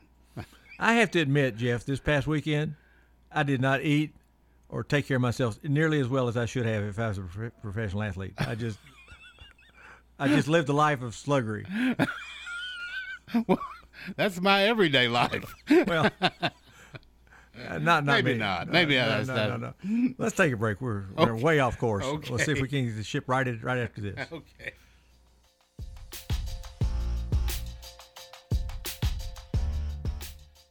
I have to admit, Jeff, this past weekend, I did not eat or take care of myself nearly as well as I should have if I was a prof- professional athlete. I just, I just lived a life of sluggery. well, <laughs> That's my everyday life. Well, Uh, not, not Maybe me. not. No, Maybe no, that's no, not- no, no. Let's take a break. We're, we're way off course. Let's see if we can get the ship righted right after this. <laughs> Okay.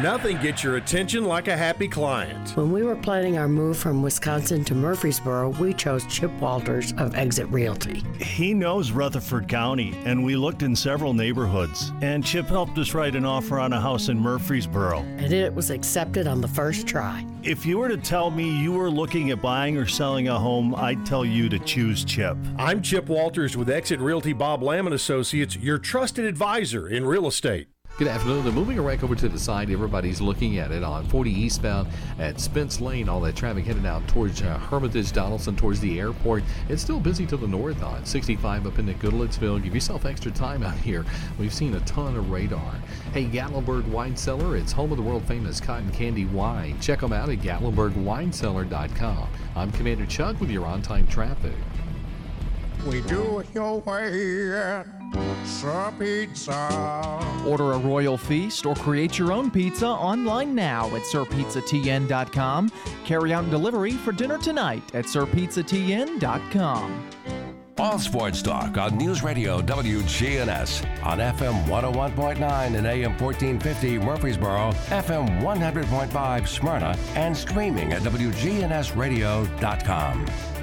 Nothing gets your attention like a happy client. When we were planning our move from Wisconsin to Murfreesboro, we chose Chip Walters of Exit Realty. He knows Rutherford County, and we looked in several neighborhoods. And Chip helped us write an offer on a house in Murfreesboro. And it was accepted on the first try. If you were to tell me you were looking at buying or selling a home, I'd tell you to choose Chip. I'm Chip Walters with Exit Realty Bob Lamb and Associates, your trusted advisor in real estate. Good afternoon. They're moving right over to the side. Everybody's looking at it on 40 eastbound at Spence Lane. All that traffic headed out towards uh, Hermitage, Donelson, towards the airport. It's still busy to the north on 65 up into Goodlettsville. Give yourself extra time out here. We've seen a ton of radar. Hey, Gatlinburg Wine Cellar. It's home of the world famous cotton candy wine. Check them out at GatlinburgWineCellar.com. I'm Commander Chuck with your on time traffic. We do it your way Pizza. Pizza. Order a royal feast or create your own pizza online now at sirpizzatn.com. Carry out and delivery for dinner tonight at sirpizzatn.com. All sports talk on News Radio WGNS on FM 101.9 and AM 1450 Murfreesboro, FM 100.5 Smyrna, and streaming at WGNSradio.com.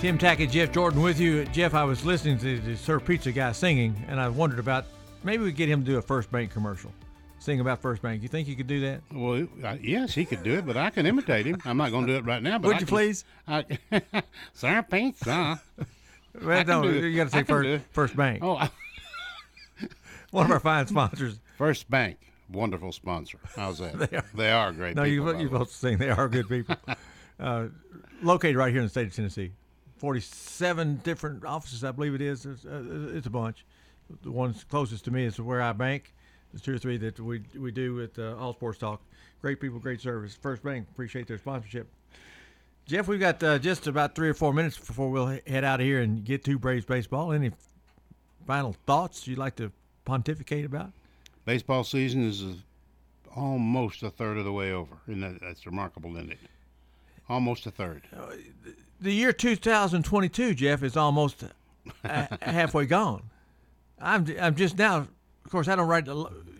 Tim Tackett, Jeff Jordan with you. Jeff, I was listening to the Sir Pizza guy singing, and I wondered about maybe we get him to do a First Bank commercial, sing about First Bank. You think you could do that? Well, uh, yes, he could do it, but I can imitate him. I'm not going to do it right now. But Would I you can- please? I, <laughs> Sir Pizza. Well, no, you got to say first, first Bank. Oh, I- <laughs> One of our fine sponsors. First Bank, wonderful sponsor. How's that? <laughs> They are. They are great. No, you, people, by you're supposed to sing. They are good people. uh, located right here in the state of Tennessee. 47 different offices, I believe it is. It's, uh, it's a bunch. The ones closest to me is where I bank. There's two or three that we we do with uh, All Sports Talk. Great people, great service. First Bank, appreciate their sponsorship. Jeff, we've got uh, just about three or four minutes before we'll head out of here and get to Braves baseball. Any final thoughts you'd like to pontificate about? Baseball season is uh, almost a third of the way over, and that, that's remarkable, isn't it? Almost a third. The year 2022, Jeff, is almost uh, <laughs> halfway gone. I'm I'm just now. Of course, I don't write.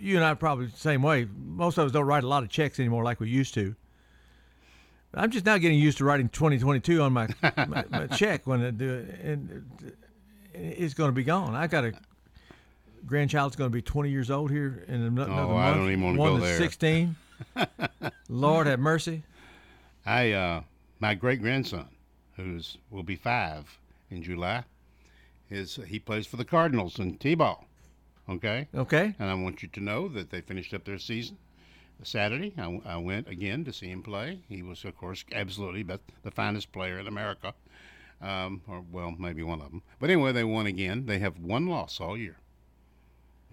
You and I probably the same way. Most of us don't write a lot of checks anymore like we used to. I'm just now getting used to writing 2022 on my <laughs> my, my check when I do it, and it's going to be gone. I got a grandchild's going to be 20 years old here in another Oh, month. I don't even wanna One go there. 16. <laughs> Lord have mercy. I uh, my great grandson, who's will be five in July, is he plays for the Cardinals in t-ball. Okay. Okay. And I want you to know that they finished up their season Saturday. I, I went again to see him play. He was, of course, absolutely but the finest player in America, um, or well, maybe one of them. But anyway, they won again. They have one loss all year,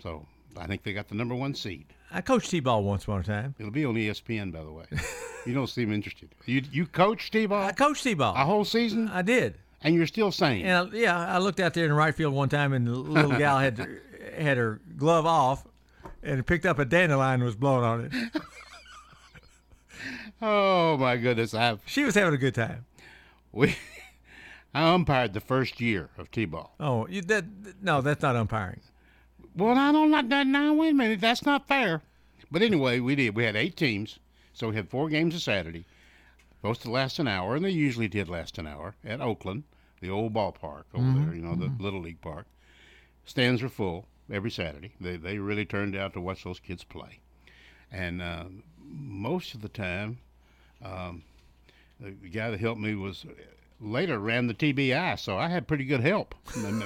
so I think they got the number one seed. I coached t-ball once upon a time. It'll be on ESPN, by the way. <laughs> you don't seem interested. You you coach t-ball? I coached t-ball a whole season. I did. And you're still sane. And I, yeah, I looked out there in the right field one time, and the little gal had <laughs> had her glove off, and picked up a dandelion and was blowing on it. <laughs> Oh my goodness! I she was having a good time. We I umpired the first year of t-ball. Oh, you, that no, that's not umpiring. Well, I don't like that. Now wait a minute, that's not fair. But anyway, we did. We had eight teams, so we had four games a Saturday. Supposed to last an hour, and they usually did last an hour at Oakland, the old ballpark over Mhm, there. You know, the Little League park. Stands were full every Saturday. They they really turned out to watch those kids play, and uh, most of the time, um, the guy that helped me was later ran the TBI, so I had pretty good help.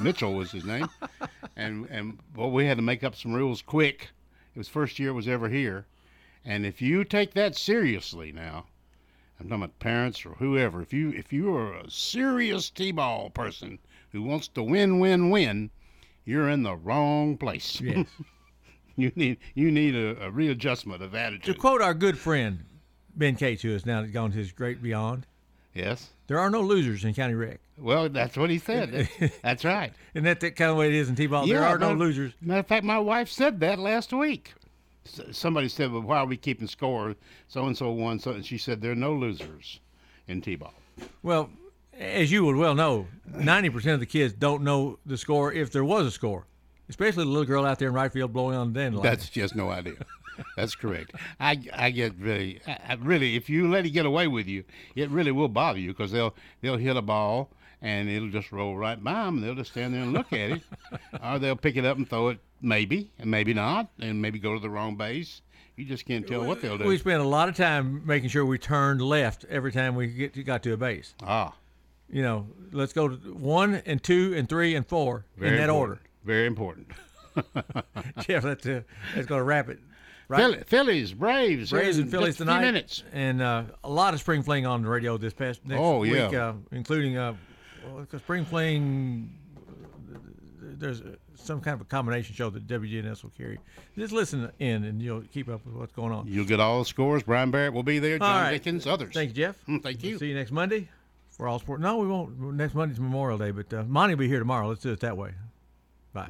Mitchell was his name, <laughs> and and well, we had to make up some rules quick. It was first year it was ever here, and if you take that seriously now, I'm talking about parents or whoever. If you if you are a serious t-ball person who wants to win, win, win, you're in the wrong place. Yes. <laughs> you need you need a, a readjustment of attitude. To quote our good friend Ben Cates, who has now gone to his great beyond. Yes. There are no losers in County Rec. Well, that's what he said. <laughs> that's right. Isn't that the kind of way it is in T-ball? there are no losers. Matter of fact, my wife said that last week. S- Somebody said, "Well, why are we keeping score? So and so won." So, and she said, "There are no losers in t-ball." Well, as you would well know, 90% of the kids don't know the score if there was a score, especially the little girl out there in right field blowing on the dandelion. That's just no idea. That's correct. I, I get really, I, really, if you let it get away with you, it really will bother you because they'll they'll hit a ball and it'll just roll right by them. They'll just stand there and look at it, <laughs> or they'll pick it up and throw it, maybe and maybe not, and maybe go to the wrong base. You just can't tell what they'll do. We spent a lot of time making sure we turned left every time we get got to a base. Ah. You know, let's go to one and two and three and four Very in that important. order. Very important. <laughs> Jeff, that's, uh, that's going to wrap it. Philly- Phillies, Braves, Braves and Phillies just a few tonight. minutes. And uh, a lot of spring fling on the radio this past next Oh, week, yeah. uh, including uh, well, spring fling. There's some kind of a combination show that WGNS will carry. Just listen in, and you'll keep up with what's going on. You'll get all the scores. Brian Barrett will be there. John right. Dickens, others. Thank you, Jeff. Mm, thank you. See you next Monday for all sport. No, we won't. Next Monday's Memorial Day, but uh, Monty will be here tomorrow. Let's do it that way. Bye.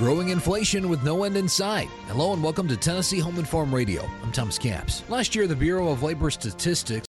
Growing inflation with no end in sight. Hello and welcome to Tennessee Home and Farm Radio. I'm Thomas Caps. Last year, the Bureau of Labor Statistics